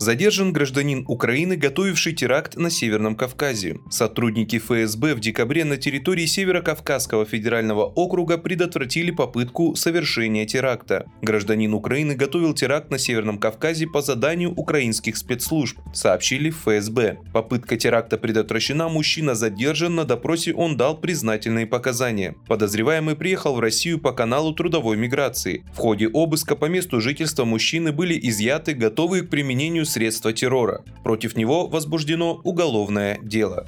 Задержан гражданин Украины, готовивший теракт на Северном Кавказе. Сотрудники ФСБ в декабре на территории Северо-Кавказского федерального округа предотвратили попытку совершения теракта. Гражданин Украины готовил теракт на Северном Кавказе по заданию украинских спецслужб, сообщили в ФСБ. Попытка теракта предотвращена, мужчина задержан, на допросе он дал признательные показания. Подозреваемый приехал в Россию по каналу трудовой миграции. В ходе обыска по месту жительства мужчины были изъяты готовые к применению средства террора. Против него возбуждено уголовное дело.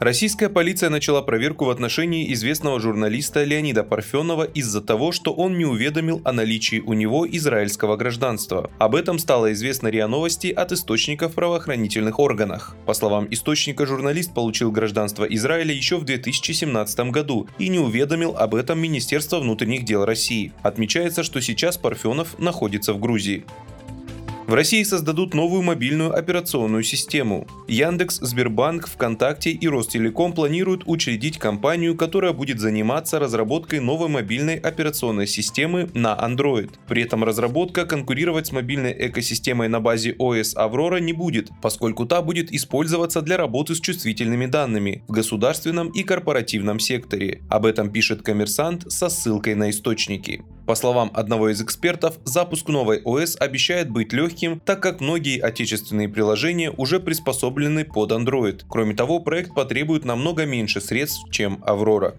Российская полиция начала проверку в отношении известного журналиста Леонида Парфенова из-за того, что он не уведомил о наличии у него израильского гражданства. Об этом стало известно РИА Новости от источников в правоохранительных органах. По словам источника, журналист получил гражданство Израиля еще в 2017 году и не уведомил об этом Министерство внутренних дел России. Отмечается, что сейчас Парфенов находится в Грузии. В России создадут новую мобильную операционную систему. Яндекс, Сбербанк, ВКонтакте и Ростелеком планируют учредить компанию, которая будет заниматься разработкой новой мобильной операционной системы на Android. При этом разработка конкурировать с мобильной экосистемой на базе OS Aurora не будет, поскольку та будет использоваться для работы с чувствительными данными в государственном и корпоративном секторе. Об этом пишет коммерсант со ссылкой на источники. По словам одного из экспертов, запуск новой ОС обещает быть легким, так как многие отечественные приложения уже приспособлены под Android. Кроме того, проект потребует намного меньше средств, чем Aurora.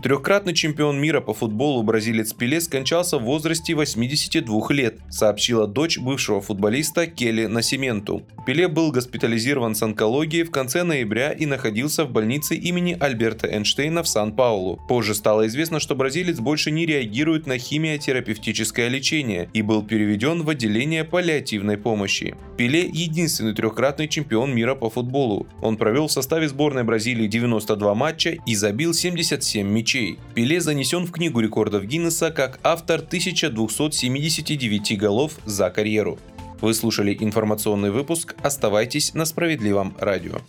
Трехкратный чемпион мира по футболу бразилец Пеле скончался в возрасте 82 лет, сообщила дочь бывшего футболиста Келли Насименту. Пеле был госпитализирован с онкологией в конце ноября и находился в больнице имени Альберта Эйнштейна в Сан-Паулу. Позже стало известно, что бразилец больше не реагирует на химиотерапевтическое лечение и был переведен в отделение паллиативной помощи. Пеле – единственный трехкратный чемпион мира по футболу. Он провел в составе сборной Бразилии 92 матча и забил 77 мячей мячей. Пеле занесен в Книгу рекордов Гиннесса как автор 1279 голов за карьеру. Вы слушали информационный выпуск. Оставайтесь на справедливом радио.